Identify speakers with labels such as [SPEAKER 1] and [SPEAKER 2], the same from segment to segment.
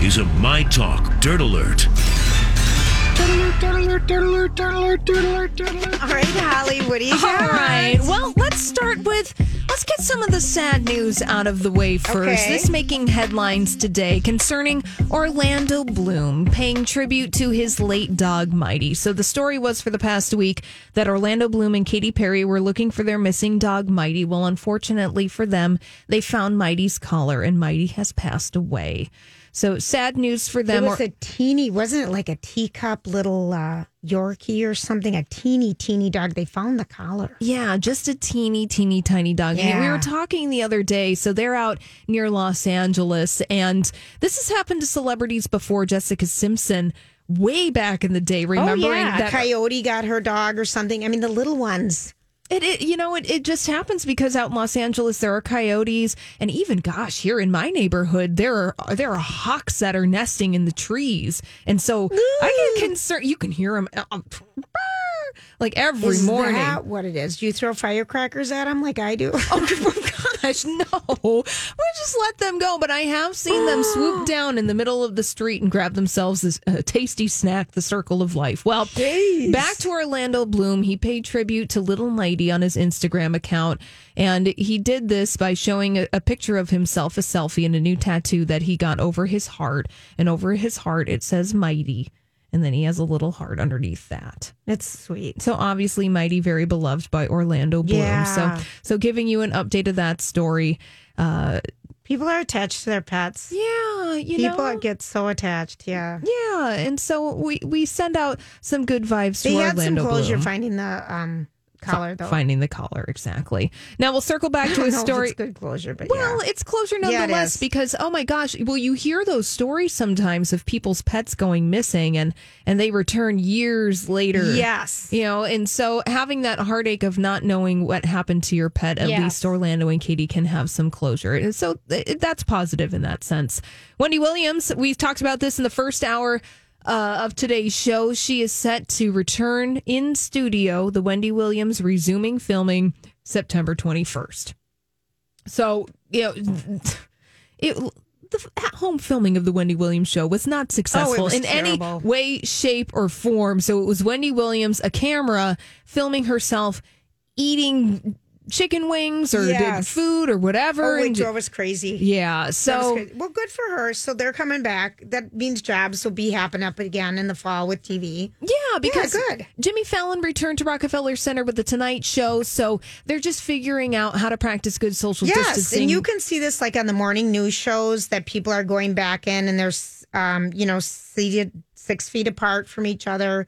[SPEAKER 1] This is a My Talk Dirt Alert.
[SPEAKER 2] All right, Holly, what do you
[SPEAKER 3] All
[SPEAKER 2] got?
[SPEAKER 3] right. Well, let's start with let's get some of the sad news out of the way first.
[SPEAKER 2] Okay.
[SPEAKER 3] This making headlines today concerning Orlando Bloom paying tribute to his late dog Mighty. So the story was for the past week that Orlando Bloom and Katy Perry were looking for their missing dog Mighty. Well, unfortunately for them, they found Mighty's collar and Mighty has passed away. So sad news for them.
[SPEAKER 2] It was a teeny, wasn't it like a teacup little uh, Yorkie or something? A teeny, teeny dog. They found the collar.
[SPEAKER 3] Yeah, just a teeny, teeny, tiny dog. And We were talking the other day. So they're out near Los Angeles, and this has happened to celebrities before. Jessica Simpson, way back in the day, remembering
[SPEAKER 2] oh, yeah.
[SPEAKER 3] that
[SPEAKER 2] a coyote got her dog or something. I mean, the little ones.
[SPEAKER 3] It, it, you know, it, it just happens because out in Los Angeles there are coyotes, and even gosh, here in my neighborhood there are there are hawks that are nesting in the trees, and so I get concerned. You can hear them uh, um, like every
[SPEAKER 2] Is
[SPEAKER 3] morning.
[SPEAKER 2] that what it is? Do you throw firecrackers at them like I do?
[SPEAKER 3] Oh gosh, no. We just let them go. But I have seen them swoop down in the middle of the street and grab themselves this uh, tasty snack, the circle of life. Well, back to Orlando Bloom. He paid tribute to Little Mighty on his Instagram account. And he did this by showing a, a picture of himself, a selfie, and a new tattoo that he got over his heart. And over his heart, it says Mighty. And then he has a little heart underneath that.
[SPEAKER 2] It's sweet.
[SPEAKER 3] So obviously, Mighty very beloved by Orlando Bloom.
[SPEAKER 2] Yeah.
[SPEAKER 3] So so giving you an update of that story. Uh,
[SPEAKER 2] People are attached to their pets.
[SPEAKER 3] yeah, you
[SPEAKER 2] People
[SPEAKER 3] know.
[SPEAKER 2] get so attached. Yeah.
[SPEAKER 3] yeah, and so we we send out some good vibes
[SPEAKER 2] They
[SPEAKER 3] to
[SPEAKER 2] had some
[SPEAKER 3] Orlando
[SPEAKER 2] closure
[SPEAKER 3] Bloom.
[SPEAKER 2] finding the um, collar, though.
[SPEAKER 3] Finding the collar exactly. Now we'll circle back to
[SPEAKER 2] don't
[SPEAKER 3] his
[SPEAKER 2] know if
[SPEAKER 3] story.
[SPEAKER 2] it's good closure, but
[SPEAKER 3] Well,
[SPEAKER 2] yeah.
[SPEAKER 3] it's closure
[SPEAKER 2] Yeah, it
[SPEAKER 3] nonetheless because oh my gosh, well you hear those stories sometimes of people's pets going missing and and they return years later.
[SPEAKER 2] Yes.
[SPEAKER 3] You know, and so having that heartache of not knowing what happened to your pet, at
[SPEAKER 2] Yes.
[SPEAKER 3] least Orlando and Katy can have some closure. And so th- that's positive in that sense. Wendy Williams, we've talked about this in the first hour uh, of today's show. She is set to return in studio. The Wendy Williams resuming filming September 21st. So, you know, it. The at-home filming of the Wendy Williams show was not successful
[SPEAKER 2] was
[SPEAKER 3] in any way, shape, or form. So it was Wendy Williams, a camera, filming herself eating chicken wings or did food or whatever.
[SPEAKER 2] Oh, it
[SPEAKER 3] and
[SPEAKER 2] drove us crazy.
[SPEAKER 3] yeah, so
[SPEAKER 2] crazy. well, good for her. So they're coming back. That means jobs will be happening up again in the fall with TV.
[SPEAKER 3] yeah, because
[SPEAKER 2] good.
[SPEAKER 3] Jimmy Fallon returned to Rockefeller Center with the Tonight Show, so they're just figuring out how to practice good social
[SPEAKER 2] Yes,
[SPEAKER 3] distancing.
[SPEAKER 2] and you can see this like on the morning news shows that people are going back in and there's, um, you know, seated six feet apart from each other,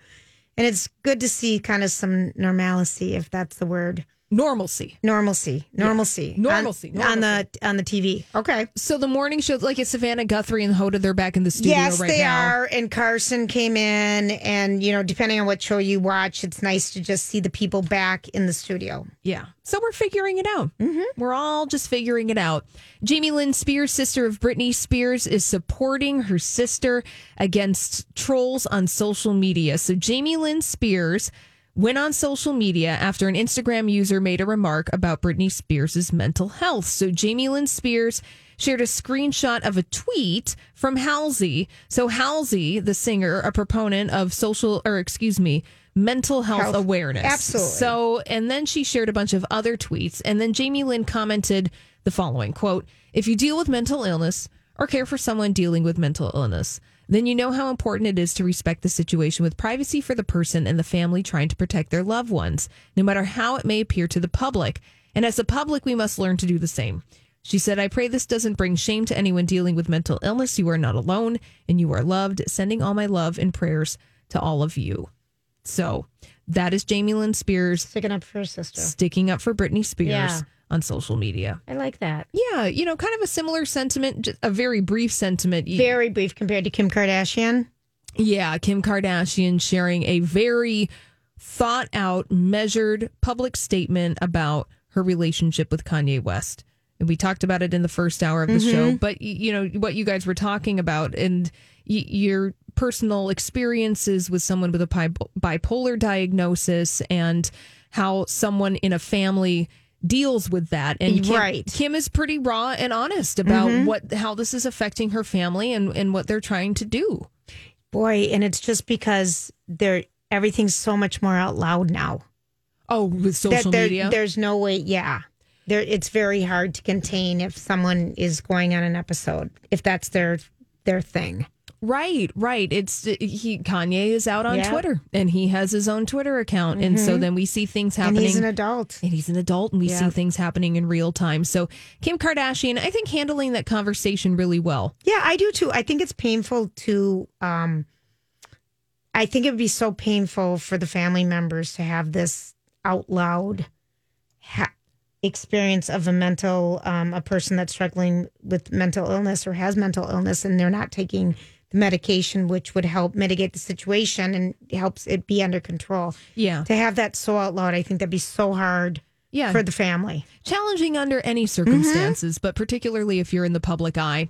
[SPEAKER 2] and it's good to see kind of some normalcy, if that's the word.
[SPEAKER 3] Normalcy.
[SPEAKER 2] Normalcy, normalcy, On-
[SPEAKER 3] Normalcy,
[SPEAKER 2] on, the on the TV. Okay.
[SPEAKER 3] So the morning shows, like it's Savannah Guthrie and Hoda, they're back in the studio
[SPEAKER 2] yes,
[SPEAKER 3] right
[SPEAKER 2] they
[SPEAKER 3] now.
[SPEAKER 2] are. And Carson came in, and you know, depending on what show you watch, it's nice to just see the people back in the studio.
[SPEAKER 3] Yeah. So we're figuring it out. Mm-hmm. We're all just figuring it out. Jamie Lynn Spears, sister of Britney Spears, is supporting her sister against trolls on social media. So Jamie Lynn Spears went on social media after an Instagram user made a remark about Britney Spears' mental health. So Jamie Lynn Spears shared a screenshot of a tweet from Halsey. So Halsey, the singer, a proponent of social or excuse me, mental health,
[SPEAKER 2] Health.
[SPEAKER 3] awareness.
[SPEAKER 2] Absolutely.
[SPEAKER 3] So, and then she shared a bunch of other tweets. And then Jamie Lynn commented the following quote, If you deal with mental illness, or care for someone dealing with mental illness, then you know how important it is to respect the situation with privacy for the person and the family trying to protect their loved ones, no matter how it may appear to the public. And as a public, we must learn to do the same. She said, I pray this doesn't bring shame to anyone dealing with mental illness. You are not alone and you are loved. Sending all my love and prayers to all of you. So that is Jamie Lynn Spears
[SPEAKER 2] Sticking up for her sister.
[SPEAKER 3] sticking up for Britney Spears
[SPEAKER 2] Yeah.
[SPEAKER 3] On social media.
[SPEAKER 2] I like that.
[SPEAKER 3] Yeah, you know, kind of a similar sentiment, a very brief sentiment.
[SPEAKER 2] Very brief compared to Kim Kardashian.
[SPEAKER 3] Yeah, Kim Kardashian sharing a very thought out, measured public statement about her relationship with Kanye West. And we talked about it in the first hour of the show, mm-hmm. but you know what you guys were talking about and y- your personal experiences with someone with a bi- bipolar diagnosis and how someone in a family deals with that and Kim,
[SPEAKER 2] Right.
[SPEAKER 3] Kim is pretty raw and honest about mm-hmm. what how this is affecting her family and and what they're trying to do.
[SPEAKER 2] Boy, and it's just because they're everything's so much more out loud now.
[SPEAKER 3] Oh, with social
[SPEAKER 2] that
[SPEAKER 3] media.
[SPEAKER 2] there's no way. Yeah, there. It's very hard to contain if someone is going on an episode if that's their their thing.
[SPEAKER 3] Right, right. It's he Kanye is out on
[SPEAKER 2] Yeah.
[SPEAKER 3] Twitter and he has his own Twitter account and so then we see things
[SPEAKER 2] Mm-hmm. And
[SPEAKER 3] happening
[SPEAKER 2] he's an adult.
[SPEAKER 3] and he's an adult and we see things happening in real time. So Kim Kardashian, I think handling that conversation really well.
[SPEAKER 2] Yeah, I do too. I think it's painful to. um I think it would be so painful for the family members to have this out loud ha- experience of a mental, um, a person that's struggling with mental illness or has mental illness, and they're not taking the medication, which would help mitigate the situation and helps it be under control.
[SPEAKER 3] Yeah.
[SPEAKER 2] To have that so out loud, I think that'd be so hard
[SPEAKER 3] Yeah.
[SPEAKER 2] for the family.
[SPEAKER 3] challenging under any
[SPEAKER 2] Mm-hmm.
[SPEAKER 3] circumstances, but particularly if you're in the public eye.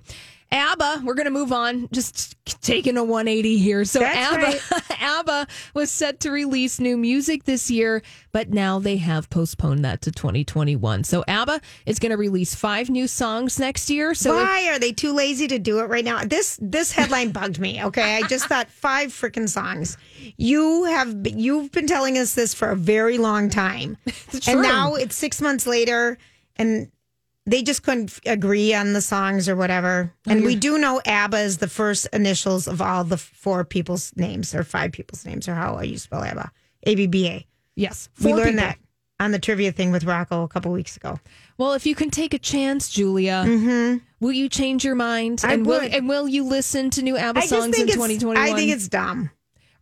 [SPEAKER 3] ABBA, we're going to move on, just taking a 180 here. So
[SPEAKER 2] That's
[SPEAKER 3] ABBA, ABBA was set to release new music this year, but now they have postponed that to 2021. So ABBA is going to release five new songs next year. So if-
[SPEAKER 2] Why are they too lazy to do it right now? This this headline bugged me. Okay, I just thought five freaking songs. You have you've been telling us this for a very long time, and now it's six months later, and they just couldn't agree on the songs or whatever. And we do know ABBA is the first initials of all the four people's names or five people's names or how you spell ABBA. A B B A.
[SPEAKER 3] yes,
[SPEAKER 2] We learned
[SPEAKER 3] people.
[SPEAKER 2] that on the trivia thing with Rocco a couple weeks ago.
[SPEAKER 3] Well, if you can take a chance, Julia, will you change your mind?
[SPEAKER 2] Mm-hmm. I
[SPEAKER 3] and will and will you listen to new ABBA
[SPEAKER 2] I
[SPEAKER 3] songs in
[SPEAKER 2] think
[SPEAKER 3] 2021?
[SPEAKER 2] I think it's dumb.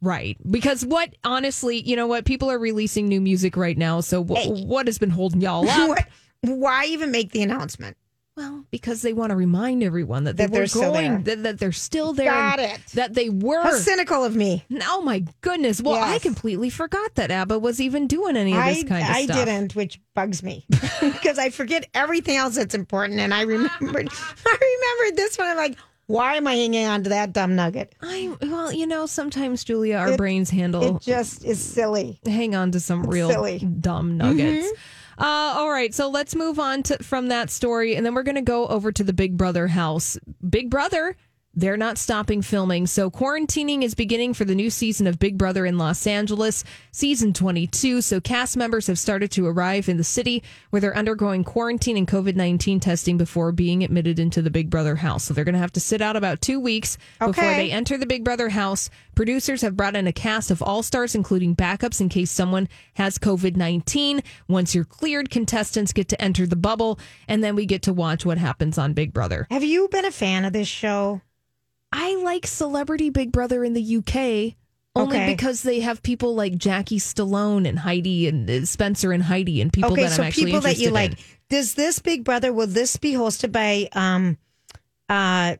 [SPEAKER 3] Right. Because what, honestly, you know what? People are releasing new music right now. So wh- what has been holding y'all up?
[SPEAKER 2] Why even make the announcement?
[SPEAKER 3] Well, because they want to remind everyone that,
[SPEAKER 2] That
[SPEAKER 3] they
[SPEAKER 2] still
[SPEAKER 3] going,
[SPEAKER 2] there.
[SPEAKER 3] that, that they're still there.
[SPEAKER 2] Got it.
[SPEAKER 3] That they were.
[SPEAKER 2] How cynical of me.
[SPEAKER 3] oh my goodness. Well, I completely forgot that ABBA was even doing any of this
[SPEAKER 2] I,
[SPEAKER 3] kind of
[SPEAKER 2] I
[SPEAKER 3] stuff.
[SPEAKER 2] I didn't, which bugs me because I forget everything else that's important. And I remembered, I remembered this one. I'm like, why am I hanging on to that dumb nugget?
[SPEAKER 3] I well, you know, sometimes Julia, our
[SPEAKER 2] It-
[SPEAKER 3] brains handle
[SPEAKER 2] It just is silly.
[SPEAKER 3] hang on to some real
[SPEAKER 2] silly. Mm-hmm.
[SPEAKER 3] dumb nuggets. Uh, all right, so let's move on to from that story, and then we're going to go over to the Big Brother house. Big Brother, they're not stopping filming, so quarantining is beginning for the new season of Big Brother in Los Angeles, season 22. So cast members have started to arrive in the city where they're undergoing quarantine and COVID 19 testing before being admitted into the Big Brother house. So they're going to have to sit out about two weeks before
[SPEAKER 2] Okay.
[SPEAKER 3] they enter the Big Brother house. Producers have brought in a cast of all stars, including backups in case someone has COVID 19. Once you're cleared, contestants get to enter the bubble, and then we get to watch what happens on Big Brother.
[SPEAKER 2] Have you been a fan of this show?
[SPEAKER 3] I like Celebrity Big Brother in the UK. Only
[SPEAKER 2] Okay.
[SPEAKER 3] because they have people like Jackie Stallone and Heidi and uh, Spencer and Heidi and people
[SPEAKER 2] okay,
[SPEAKER 3] that
[SPEAKER 2] so
[SPEAKER 3] I'm actually
[SPEAKER 2] people that you
[SPEAKER 3] interested
[SPEAKER 2] like. Does this Big Brother, will this be hosted by, um, uh,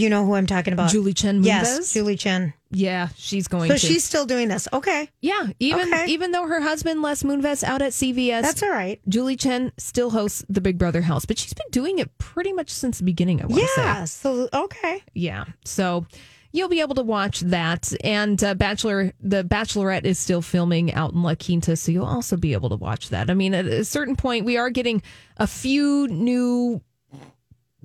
[SPEAKER 2] you know who I'm talking about?
[SPEAKER 3] Julie Chen Moonves?
[SPEAKER 2] Yes, Julie Chen.
[SPEAKER 3] Yeah, she's going
[SPEAKER 2] So
[SPEAKER 3] to.
[SPEAKER 2] she's still doing this. Okay.
[SPEAKER 3] yeah, even
[SPEAKER 2] Okay.
[SPEAKER 3] even though her husband Les Moonves out at CBS,
[SPEAKER 2] That's all right.
[SPEAKER 3] Julie Chen still hosts the Big Brother house, but she's been doing it pretty much since the beginning. I want to say,
[SPEAKER 2] Yeah. So, okay.
[SPEAKER 3] yeah. So you'll be able to watch that, and uh, Bachelor, the Bachelorette is still filming out in La Quinta, so you'll also be able to watch that. I mean, at a certain point, we are getting a few new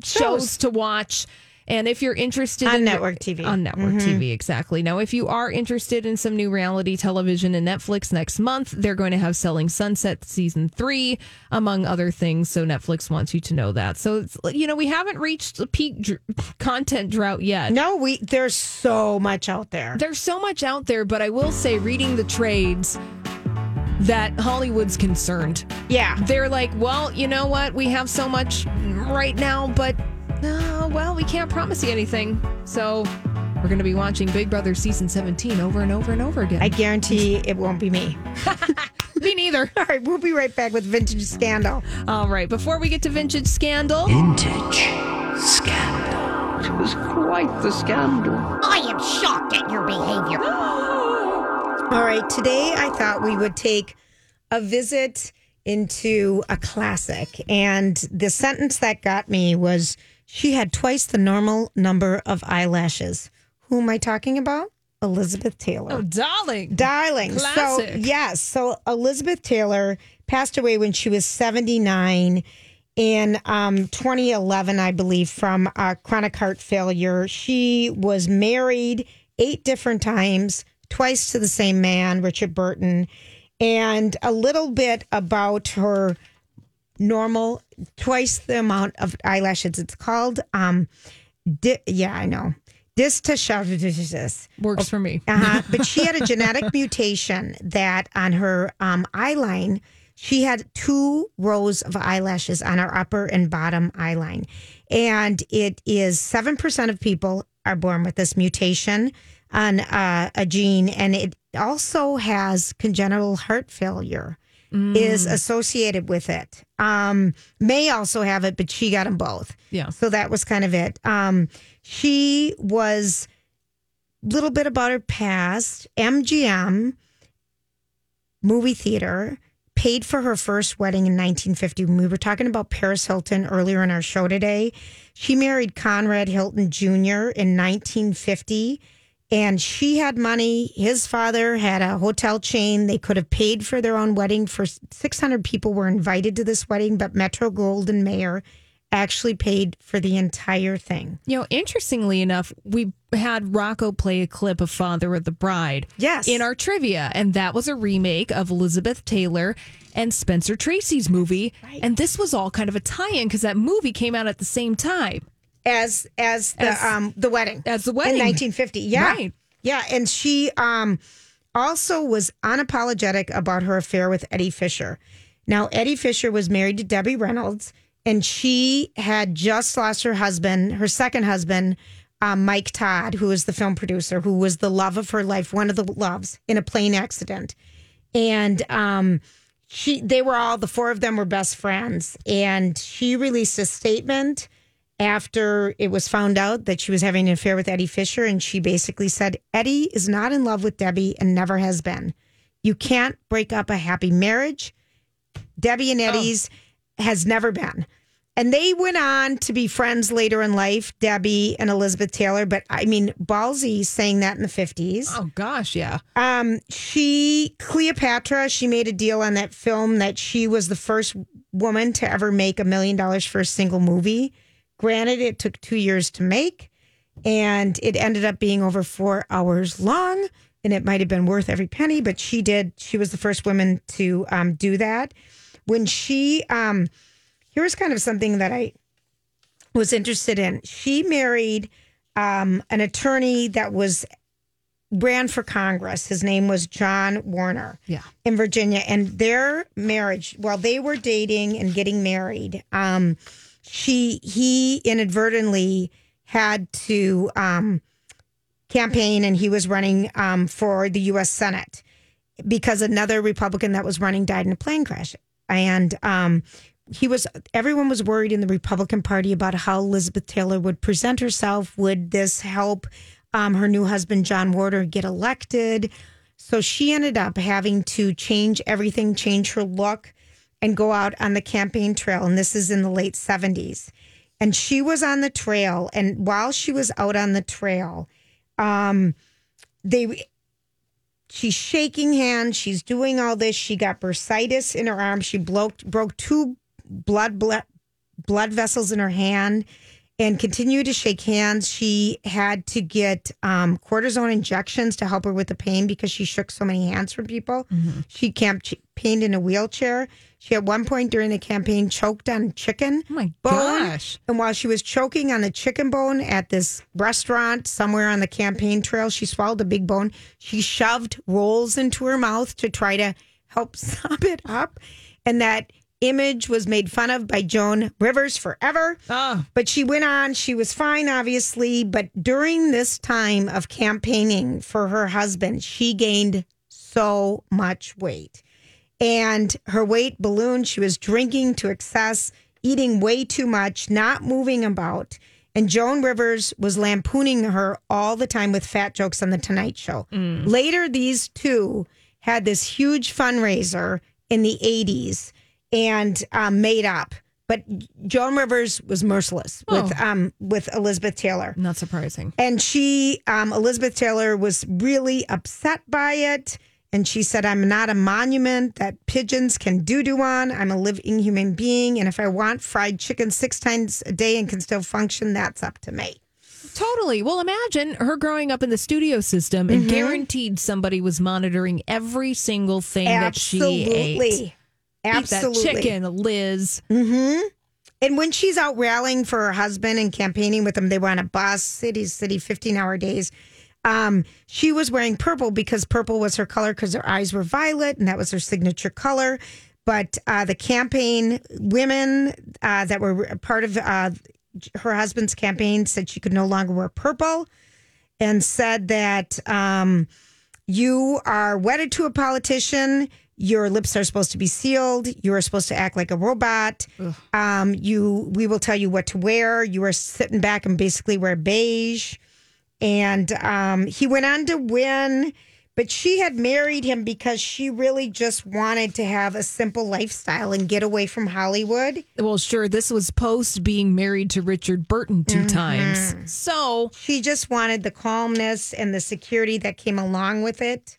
[SPEAKER 3] shows
[SPEAKER 2] Shows.
[SPEAKER 3] to watch. And if you're interested
[SPEAKER 2] On
[SPEAKER 3] in
[SPEAKER 2] network TV.
[SPEAKER 3] on network mm-hmm. TV, exactly. Now, if you are interested in some new reality television and Netflix next month, they're going to have Selling Sunset season three, among other things. So Netflix wants you to know that. So it's, you know we haven't reached the peak dr- content drought yet.
[SPEAKER 2] No, we there's so much out there.
[SPEAKER 3] There's so much out there, but I will say, reading the trades, that Hollywood's concerned.
[SPEAKER 2] Yeah.
[SPEAKER 3] They're like, well, you know what? We have so much right now, but uh, well, we can't promise you anything. So we're going to be watching Big Brother season 17 over and over and over again.
[SPEAKER 2] I guarantee it won't be me.
[SPEAKER 3] Me neither.
[SPEAKER 2] All right, we'll be right back with Vintage Scandal.
[SPEAKER 3] All right, before we get to Vintage Scandal,
[SPEAKER 1] Vintage Scandal.
[SPEAKER 4] It was quite the scandal.
[SPEAKER 5] I am shocked at your behavior.
[SPEAKER 2] All right, today I thought we would take a visit into a classic. And the sentence that got me was she had twice the normal number of eyelashes. Who am I talking about? Elizabeth Taylor.
[SPEAKER 3] oh, darling.
[SPEAKER 2] Darling.
[SPEAKER 3] Classic.
[SPEAKER 2] So, yes. So, Elizabeth Taylor passed away when she was 79 in um, 2011, I believe, from uh, chronic heart failure. She was married eight different times, twice to the same man, Richard Burton. And a little bit about her normal, twice the amount of eyelashes. It's called, um, di- yeah, I know. Distichiasis.
[SPEAKER 3] Works for me.
[SPEAKER 2] Uh-huh. But she had a genetic mutation that on her um, eye line, she had two rows of eyelashes on her upper and bottom eye line. And it is 7% of people are born with this mutation on uh, a gene. And it also has congenital heart failure is associated with it. Um, May also have it, but she got them both.
[SPEAKER 3] Yeah.
[SPEAKER 2] So that was kind of it. Um, she was a little bit about her past. MGM movie theater paid for her first wedding in 1950. When we were talking about Paris Hilton earlier in our show today, she married Conrad Hilton Jr. in 1950. And she had money. His father had a hotel chain. They could have paid for their own wedding. For 600 people were invited to this wedding, but Metro Goldwyn Mayer actually paid for the entire thing.
[SPEAKER 3] You know, interestingly enough, we had Rocco play a clip of Father of the Bride.
[SPEAKER 2] Yes.
[SPEAKER 3] In our trivia, and that was a remake of Elizabeth Taylor and Spencer Tracy's movie. And this was all kind of a tie-in because that movie came out at the same time.
[SPEAKER 2] As as the
[SPEAKER 3] As-
[SPEAKER 2] um the wedding.
[SPEAKER 3] as the wedding.
[SPEAKER 2] in 1950 yeah.
[SPEAKER 3] Right.
[SPEAKER 2] yeah and she um also was unapologetic about her affair with Eddie Fisher. Now Eddie Fisher was married to Debbie Reynolds and she had just lost her husband her second husband um, Mike Todd who was the film producer who was the love of her life one of the loves in a plane accident. And um she they were all the four of them were best friends. And she released a statement after it was found out that she was having an affair with Eddie Fisher and she basically said Eddie is not in love with Debbie and never has been. You can't break up a happy marriage. Debbie and Eddie's has never been. And they went on to be friends later in life, Debbie and Elizabeth Taylor. But I mean, ballsy saying that in the 50s.
[SPEAKER 3] Oh gosh, yeah.
[SPEAKER 2] Um, she Cleopatra, she made a deal on that film that she was the first woman to ever make a million dollars for a single movie. Granted, it took two years to make, and it ended up being over four hours long, and it might have been worth every penny. But she did. She was the first woman to um, do that. When she, um, here's kind of something that I was interested in. She married um, an attorney that was ran for Congress. His name was John Warner.
[SPEAKER 3] Yeah.
[SPEAKER 2] In Virginia. And their marriage, while they were dating and getting married, um, she he inadvertently had to um, campaign and he was running um, for the US Senate because another Republican that was running died in a plane crash. And um, he was everyone was worried in the Republican Party about how Elizabeth Taylor would present herself. Would this help um, her new husband John Warner get elected? So she ended up having to change everything, change her look, and go out on the campaign trail. And this is in the late seventies. And she was on the trail, and while she was out on the trail, um, they she's shaking hands. She's doing all this. She got bursitis in her arm. She broke broke two blood blood blood vessels in her hand, and continued to shake hands. She had to get um, cortisone injections to help her with the pain because she shook so many hands from people. She campaigned in a wheelchair. She at one point during the campaign choked on chicken
[SPEAKER 3] Oh my
[SPEAKER 2] bone.
[SPEAKER 3] gosh.
[SPEAKER 2] And while she was choking on the chicken bone at this restaurant somewhere on the campaign trail, she swallowed a big bone. She shoved rolls into her mouth to try to help sop it up. And that image was made fun of by Joan Rivers forever.
[SPEAKER 3] Oh.
[SPEAKER 2] But she went on. She was fine, obviously. But during this time of campaigning for her husband, she gained so much weight. And her weight ballooned. She was drinking to excess, eating way too much, not moving about. And Joan Rivers was lampooning her all the time with fat jokes on The Tonight Show. Mm. Later, these two had this huge fundraiser in the 80s and um, made up. But Joan Rivers was merciless with um, with Elizabeth Taylor.
[SPEAKER 3] Not surprising.
[SPEAKER 2] And she, um, Elizabeth Taylor, was really upset by it. And she said, I'm not a monument that pigeons can doo doo on. I'm a living human being. And if I want fried chicken six times a day and can still function, that's up to me.
[SPEAKER 3] Totally. Well, imagine her growing up in the studio system and guaranteed somebody was monitoring every single thing that she ate.
[SPEAKER 2] Absolutely.
[SPEAKER 3] Eat that chicken, Liz.
[SPEAKER 2] And when she's out rallying for her husband and campaigning with him, they were on a bus, city city, 15 hour days. Um, she was wearing purple because purple was her color because her eyes were violet and that was her signature color. But uh, the campaign women uh, that were part of uh, her husband's campaign said she could no longer wear purple and said that um, you are wedded to a politician. Your lips are supposed to be sealed. You are supposed to act like a robot. Um, you, we will tell you what to wear. You are sitting back and basically wear beige. And um, he went on to win, but she had married him because she really just wanted to have a simple lifestyle and get away from Hollywood.
[SPEAKER 3] Well, sure, this was post being married to Richard Burton 2 times. So,
[SPEAKER 2] She just wanted the calmness and the security that came along with it.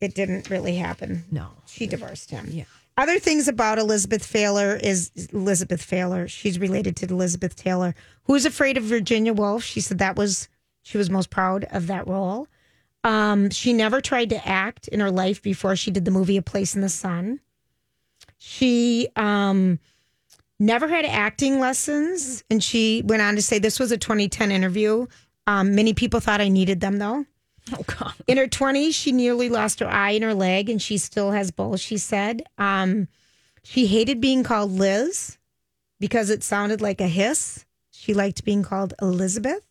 [SPEAKER 2] It didn't really happen.
[SPEAKER 3] no.
[SPEAKER 2] She divorced him.
[SPEAKER 3] Yeah.
[SPEAKER 2] Other things about Elizabeth Taylor is Elizabeth Taylor. She's related to Elizabeth Taylor, who was afraid of Virginia Woolf. She said that was she was most proud of that role. Um, she never tried to act in her life before she did the movie A Place in the Sun. She um, never had acting lessons, and she went on to say this was a 2010 interview. Um, many people thought I needed them though.
[SPEAKER 3] Oh, God.
[SPEAKER 2] In her 20s, she nearly lost her eye and her leg, and she still has both, she said. Um, she hated being called Liz because it sounded like a hiss. She liked being called Elizabeth.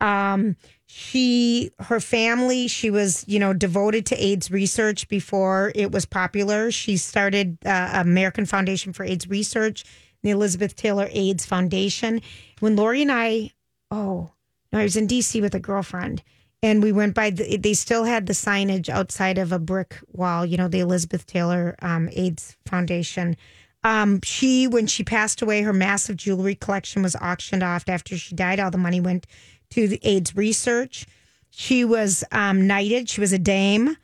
[SPEAKER 2] Um, she, her family, she was, you know, devoted to AIDS research before it was popular. She started uh, American Foundation for AIDS Research, the Elizabeth Taylor AIDS Foundation. When Lori and I, oh, no, I was in DC with a girlfriend, and we went by. The, they still had the signage outside of a brick wall. You know, the Elizabeth Taylor um, AIDS Foundation. Um, she, when she passed away, her massive jewelry collection was auctioned off. After she died, all the money went to the AIDS research. She was um, knighted. She was a dame.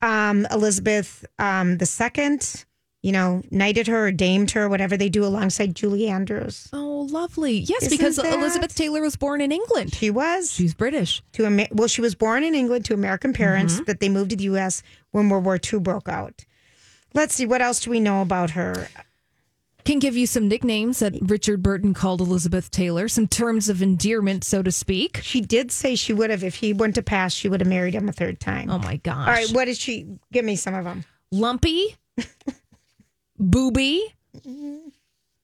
[SPEAKER 2] Um, Elizabeth um, the second, you know, knighted her or damed her, whatever they do, alongside Julie Andrews.
[SPEAKER 3] Oh, lovely. Yes,
[SPEAKER 2] Isn't
[SPEAKER 3] because
[SPEAKER 2] that-
[SPEAKER 3] Elizabeth Taylor was born in England.
[SPEAKER 2] She was.
[SPEAKER 3] She's British.
[SPEAKER 2] to Amer- well, she was born in England to American parents,
[SPEAKER 3] Mm-hmm.
[SPEAKER 2] but they moved to the U.S. when World War II broke out. Let's see what else do we know about her.
[SPEAKER 3] Can give you some nicknames that Richard Burton called Elizabeth Taylor, some terms of endearment, so to speak.
[SPEAKER 2] She did say she would have, if he went to pass, she would have married him a third time.
[SPEAKER 3] Oh, my gosh.
[SPEAKER 2] All right, what did she give me? Some of them.
[SPEAKER 3] Lumpy, booby, mm-hmm.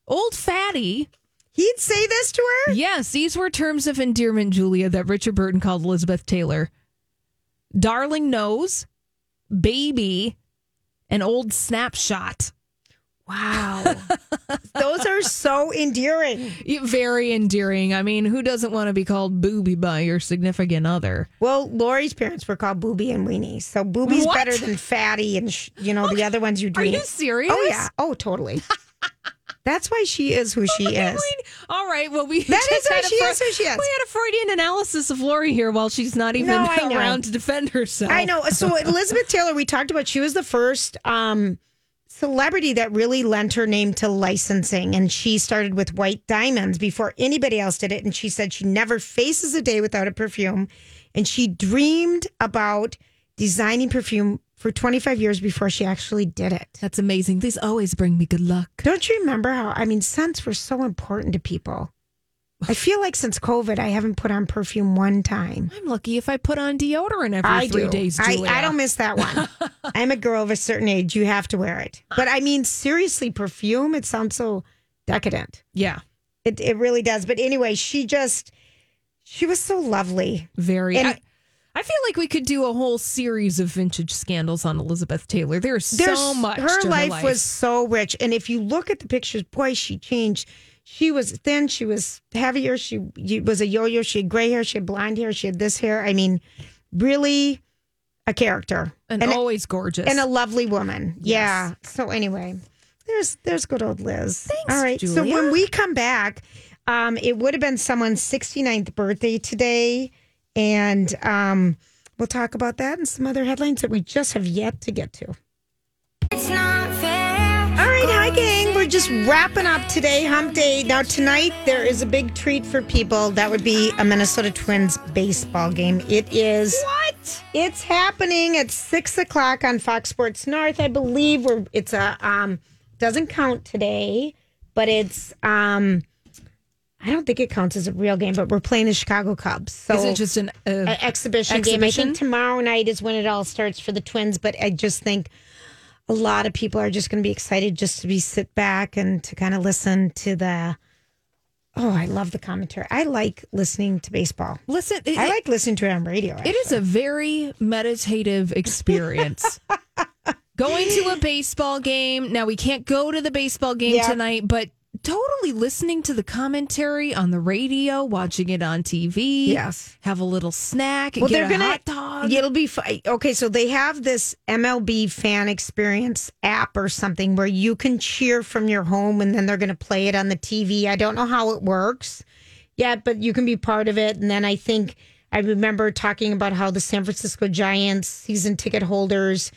[SPEAKER 3] old fatty.
[SPEAKER 2] He'd say this to her.
[SPEAKER 3] Yes, these were terms of endearment, Julia, that Richard Burton called Elizabeth Taylor. Darling nose, baby, and old snapshot.
[SPEAKER 2] Wow, those are so endearing.
[SPEAKER 3] Very endearing. I mean, who doesn't want to be called booby by your significant other?
[SPEAKER 2] Well, Lori's parents were called Booby and Weenie, so Booby's
[SPEAKER 3] What?
[SPEAKER 2] better than Fatty, and sh- you know the other ones you
[SPEAKER 3] Are
[SPEAKER 2] drink.
[SPEAKER 3] you serious?
[SPEAKER 2] Oh yeah. Oh totally. That's why she is who she is.
[SPEAKER 3] All right. Well, we
[SPEAKER 2] That is who
[SPEAKER 3] a
[SPEAKER 2] she is, who she is.
[SPEAKER 3] We had a Freudian analysis of Lori here while she's not even
[SPEAKER 2] No,
[SPEAKER 3] around to defend herself.
[SPEAKER 2] I know. So Elizabeth Taylor, we talked about. She was the first um, celebrity that really lent her name to licensing. And she started with white diamonds before anybody else did it. And she said she never faces a day without a perfume. And she dreamed about designing perfume for 25 years before she actually did it.
[SPEAKER 3] That's amazing. These always bring me good luck.
[SPEAKER 2] Don't you remember how, I mean, scents were so important to people? I feel like since COVID, I haven't put on perfume one time.
[SPEAKER 3] I'm lucky if I put on deodorant every
[SPEAKER 2] I
[SPEAKER 3] three
[SPEAKER 2] do.
[SPEAKER 3] days.
[SPEAKER 2] I. I don't miss that one. I'm a girl of a certain age. You have to wear it. But I mean, seriously, perfume, it sounds so decadent.
[SPEAKER 3] Yeah,
[SPEAKER 2] It, it really does. But anyway, she just, she was so lovely.
[SPEAKER 3] very.
[SPEAKER 2] And-
[SPEAKER 3] I, I feel like we could do a whole series of vintage scandals on Elizabeth Taylor. There's,
[SPEAKER 2] There's
[SPEAKER 3] so much.
[SPEAKER 2] Her
[SPEAKER 3] to
[SPEAKER 2] life, was so rich. And if you look at the pictures, boy, she changed. She was thin. She was heavier. She was a yo yo. She had gray hair. She had blonde hair. She had this hair. I mean, really a character.
[SPEAKER 3] and,
[SPEAKER 2] and,
[SPEAKER 3] always gorgeous.
[SPEAKER 2] and a lovely woman. Yeah. So anyway, there's there's good old Liz. Thanks, All right. So when we come back, um, it would have been someone's 69th birthday today, and um, we'll talk about that and some other headlines that we just have yet to get to. All right, hi gang. We're just wrapping up today, hump day. Now tonight there is a big treat for people. That would be a Minnesota Twins baseball game. It is what? It's happening at six o'clock on Fox Sports North. I believe we're it's a um doesn't count today, but it's um I don't think it counts as a real game, but we're playing the Chicago Cubs. So
[SPEAKER 3] is it just an uh,
[SPEAKER 2] an exhibition, game. I think tomorrow night is when it all starts for the Twins, but I just think a lot of people are just going to be excited just to be sit back and to kind of listen to the. Oh, I love the commentary. I like listening to baseball.
[SPEAKER 3] listen? It,
[SPEAKER 2] I like listening to it on radio.
[SPEAKER 3] It is a very meditative experience. Going to a baseball game. Now we can't go to the baseball game
[SPEAKER 2] Yeah.
[SPEAKER 3] tonight, but totally listening to the commentary on the radio, watching it on TV.
[SPEAKER 2] Yes.
[SPEAKER 3] Have a little snack.
[SPEAKER 2] well,
[SPEAKER 3] get
[SPEAKER 2] they're
[SPEAKER 3] a
[SPEAKER 2] gonna.
[SPEAKER 3] hot dog.
[SPEAKER 2] It'll be fun. Okay, so they have this MLB fan experience app or something where you can cheer from your home, and then they're going to play it on the TV. I don't know how it works yet, but you can be part of it. And then I think I remember talking about how the San Francisco Giants season ticket holders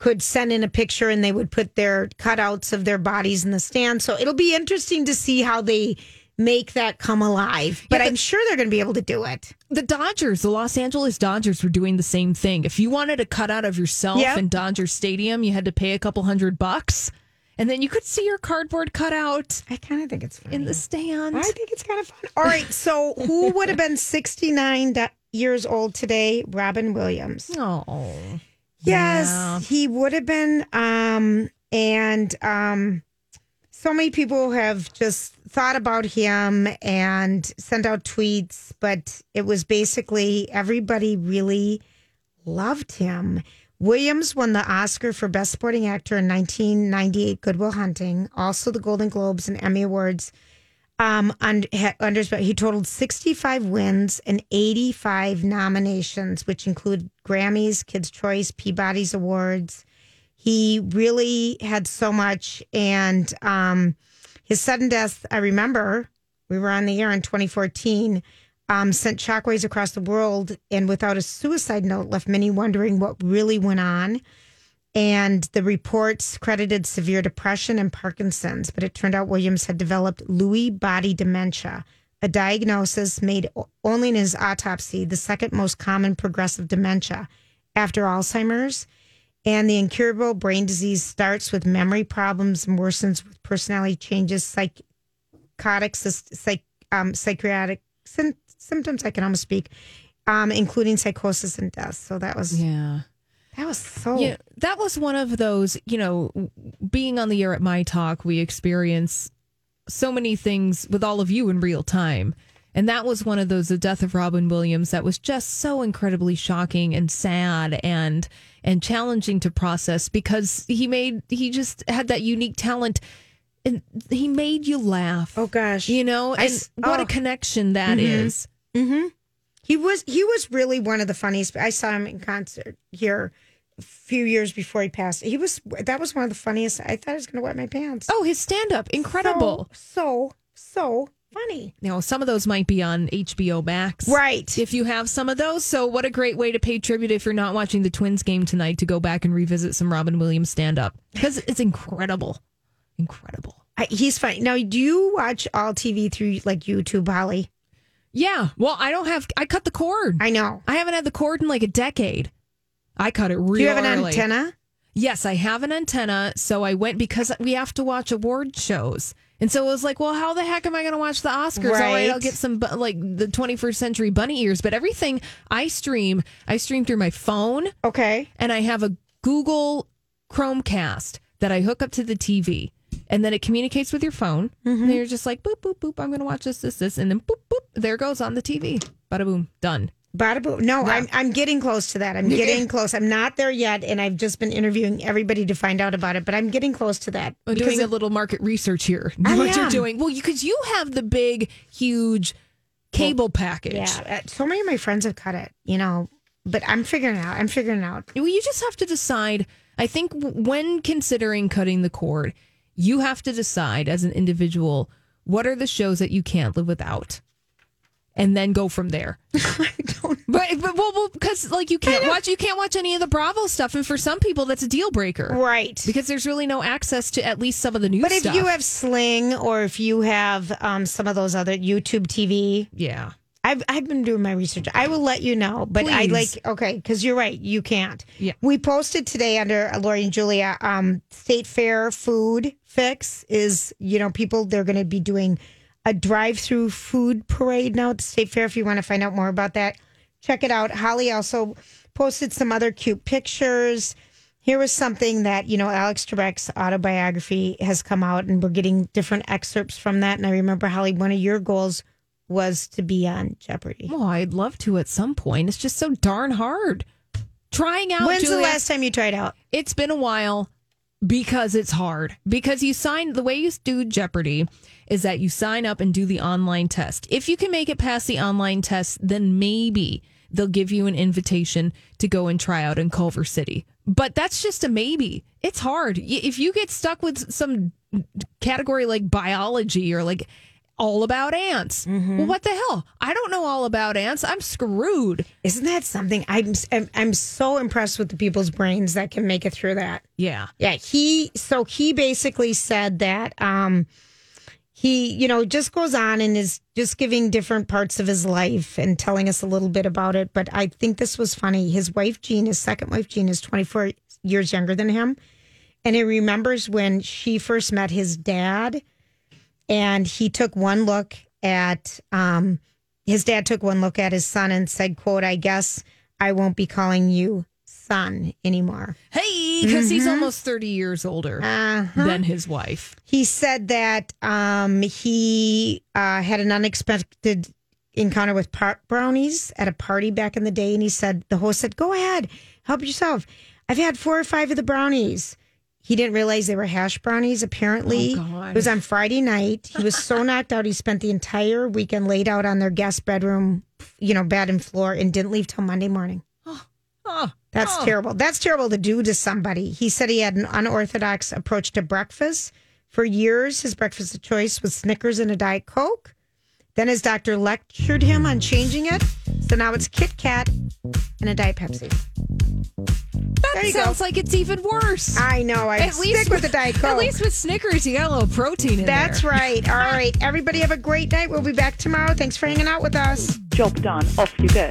[SPEAKER 2] could send in a picture and they would put their cutouts of their bodies in the stand. So it'll be interesting to see how they make that come alive. But
[SPEAKER 3] Yeah,
[SPEAKER 2] I'm sure they're going to be able to do it.
[SPEAKER 3] the Dodgers, the Los Angeles Dodgers, were doing the same thing. If you wanted a cutout of yourself
[SPEAKER 2] Yep.
[SPEAKER 3] in Dodger Stadium, you had to pay a couple hundred bucks, and then you could see your cardboard cutout
[SPEAKER 2] I kind of think it's funny.
[SPEAKER 3] in the stand.
[SPEAKER 2] I think it's kind of fun. All right. So, who would have been 69 years old today? Robin Williams.
[SPEAKER 3] Oh,
[SPEAKER 2] Yes,
[SPEAKER 3] Yeah.
[SPEAKER 2] he would have been. Um, and um, so many people have just thought about him and sent out tweets, but it was basically everybody really loved him. Williams won the Oscar for Best Supporting Actor in 1998, Good Will Hunting, also the Golden Globes and Emmy Awards. Um, under, under he totaled 65 wins and 85 nominations, which include Grammys, Kids' Choice, Peabody's Awards. He really had so much. And um, his sudden death, I remember we were on the air in 2014, um, sent shockwaves across the world. And without a suicide note, left many wondering what really went on. And the reports credited severe depression and Parkinson's, but it turned out Williams had developed Lewy body dementia, a diagnosis made only in his autopsy, the second most common progressive dementia after Alzheimer's. And the incurable brain disease starts with memory problems and worsens with personality changes, psychotic, psych, um, psychiatric sym- symptoms. I can almost speak, um, including psychosis and death. So that was
[SPEAKER 3] yeah.
[SPEAKER 2] That was so
[SPEAKER 3] Yeah, that was one of those, you know, being on the air at My Talk, we experience so many things with all of you in real time. And that was one of those, the death of Robin Williams, that was just so incredibly shocking and sad and and challenging to process because he made he just had that unique talent and he made you laugh.
[SPEAKER 2] Oh gosh.
[SPEAKER 3] You know,
[SPEAKER 2] I
[SPEAKER 3] and what
[SPEAKER 2] oh.
[SPEAKER 3] a connection that mm-hmm. is. Mm-hmm.
[SPEAKER 2] He was he was really one of the funniest. I saw him in concert here a few years before he passed. He was that was one of the funniest. I thought I was going to wet my pants.
[SPEAKER 3] Oh, his stand up, incredible.
[SPEAKER 2] so so, so funny.
[SPEAKER 3] Now, some of those might be on HBO Max.
[SPEAKER 2] Right.
[SPEAKER 3] If you have some of those. So, what a great way to pay tribute if you're not watching the Twins game tonight to go back and revisit some Robin Williams stand up because it's incredible. Incredible.
[SPEAKER 2] I, he's funny. Now, do you watch all TV through like YouTube, Holly?
[SPEAKER 3] Yeah. Well, I don't have, I cut the cord.
[SPEAKER 2] I know.
[SPEAKER 3] I haven't had the cord in like a decade. I cut it real
[SPEAKER 2] Do you have an
[SPEAKER 3] early.
[SPEAKER 2] antenna?
[SPEAKER 3] Yes, I have an antenna. So I went because we have to watch award shows. And so it was like, well, how the heck am I going to watch the Oscars? All right,
[SPEAKER 2] Right.
[SPEAKER 3] I'll get some bu- like the 21st century bunny ears. But everything I stream, I stream through my phone
[SPEAKER 2] Okay.
[SPEAKER 3] and I have a Google Chromecast that I hook up to the TV. And then it communicates with your phone.
[SPEAKER 2] Mm-hmm.
[SPEAKER 3] And you're just like, boop, boop, boop. I'm going to watch this, this, this. And then boop, boop. There goes on the TV. Bada boom. Done.
[SPEAKER 2] Bada boom. No, I'm I'm getting close to that. I'm getting close. I'm not there yet, and I've just been interviewing everybody to find out about it. But I'm getting close to that.
[SPEAKER 3] I'm
[SPEAKER 2] because
[SPEAKER 3] doing a little market research here.
[SPEAKER 2] I
[SPEAKER 3] what you're doing. Well, because you, have the big, huge cable package.
[SPEAKER 2] yeah, uh, so many of my friends have cut it. You know, but I'm figuring it out. I'm figuring it out.
[SPEAKER 3] Well, you just have to decide. I think when considering cutting the cord, you have to decide as an individual what are the shows that you can't live without, and then go from there. But, but well, because like you can't watch, you can't watch any of the Bravo stuff, and for some people that's a deal breaker,
[SPEAKER 2] Right.
[SPEAKER 3] Because there's really no access to at least some of the news.
[SPEAKER 2] But if
[SPEAKER 3] stuff.
[SPEAKER 2] you have Sling or if you have um, some of those other YouTube TV,
[SPEAKER 3] yeah,
[SPEAKER 2] I've I've been doing my research. I will let you know, but I like okay because you're right. You can't.
[SPEAKER 3] Yeah.
[SPEAKER 2] We posted today under Lori and Julia. Um, State Fair food fix is you know people they're going to be doing a drive-through food parade now at the State Fair. If you want to find out more about that, check it out. Holly also posted some other cute pictures. Here was something that you know Alex Trebek's autobiography has come out, and we're getting different excerpts from that. And I remember Holly, one of your goals was to be on Jeopardy.
[SPEAKER 3] well, I'd love to at some point. It's just so darn hard. Trying out.
[SPEAKER 2] When's the last time you tried out?
[SPEAKER 3] It's been a while because it's hard. Because you sign the way you do Jeopardy is that you sign up and do the online test. If you can make it past the online test, then maybe they'll give you an invitation to go and try out in Culver City. But that's just a maybe. It's hard. If you get stuck with some category like biology or like all about ants, well, what the hell? I don't know all about ants. I'm screwed.
[SPEAKER 2] Isn't that something? I'm I'm, I'm so impressed with the people's brains that can make it through that.
[SPEAKER 3] Yeah.
[SPEAKER 2] Yeah, he so he basically said that um he, you know, just goes on and is just giving different parts of his life and telling us a little bit about it. But I think this was funny. His wife Jean, his second wife Jean, is 24 years younger than him. And he remembers when she first met his dad, and he took one look at um his dad took one look at his son and said, quote, I guess I won't be calling you son anymore.
[SPEAKER 3] Hey, because he's almost 30 years older
[SPEAKER 2] Uh-huh.
[SPEAKER 3] than his wife.
[SPEAKER 2] He said that um, he uh, had an unexpected encounter with pot brownies at a party back in the day, and he said the host said, "Go ahead, help yourself. I've had four or five of the brownies." He didn't realize they were hash brownies. Apparently,
[SPEAKER 3] Oh, God.
[SPEAKER 2] it was on Friday night. He was so knocked out, he spent the entire weekend laid out on their guest bedroom, you know, bed and floor, and didn't leave till Monday morning.
[SPEAKER 3] Oh,
[SPEAKER 2] That's
[SPEAKER 3] oh.
[SPEAKER 2] terrible. That's terrible to do to somebody. He said he had an unorthodox approach to breakfast. For years, his breakfast of choice was Snickers and a Diet Coke. Then his doctor lectured him on changing it. So now it's Kit Kat and a Diet Pepsi.
[SPEAKER 3] That
[SPEAKER 2] There you go.
[SPEAKER 3] sounds like it's even worse.
[SPEAKER 2] I know. I at stick with the Diet Coke.
[SPEAKER 3] At least with Snickers, you got a little protein in
[SPEAKER 2] That's
[SPEAKER 3] there.
[SPEAKER 2] right. All right. Everybody have a great night. We'll be back tomorrow. Thanks for hanging out with us.
[SPEAKER 6] Job done. Off you go.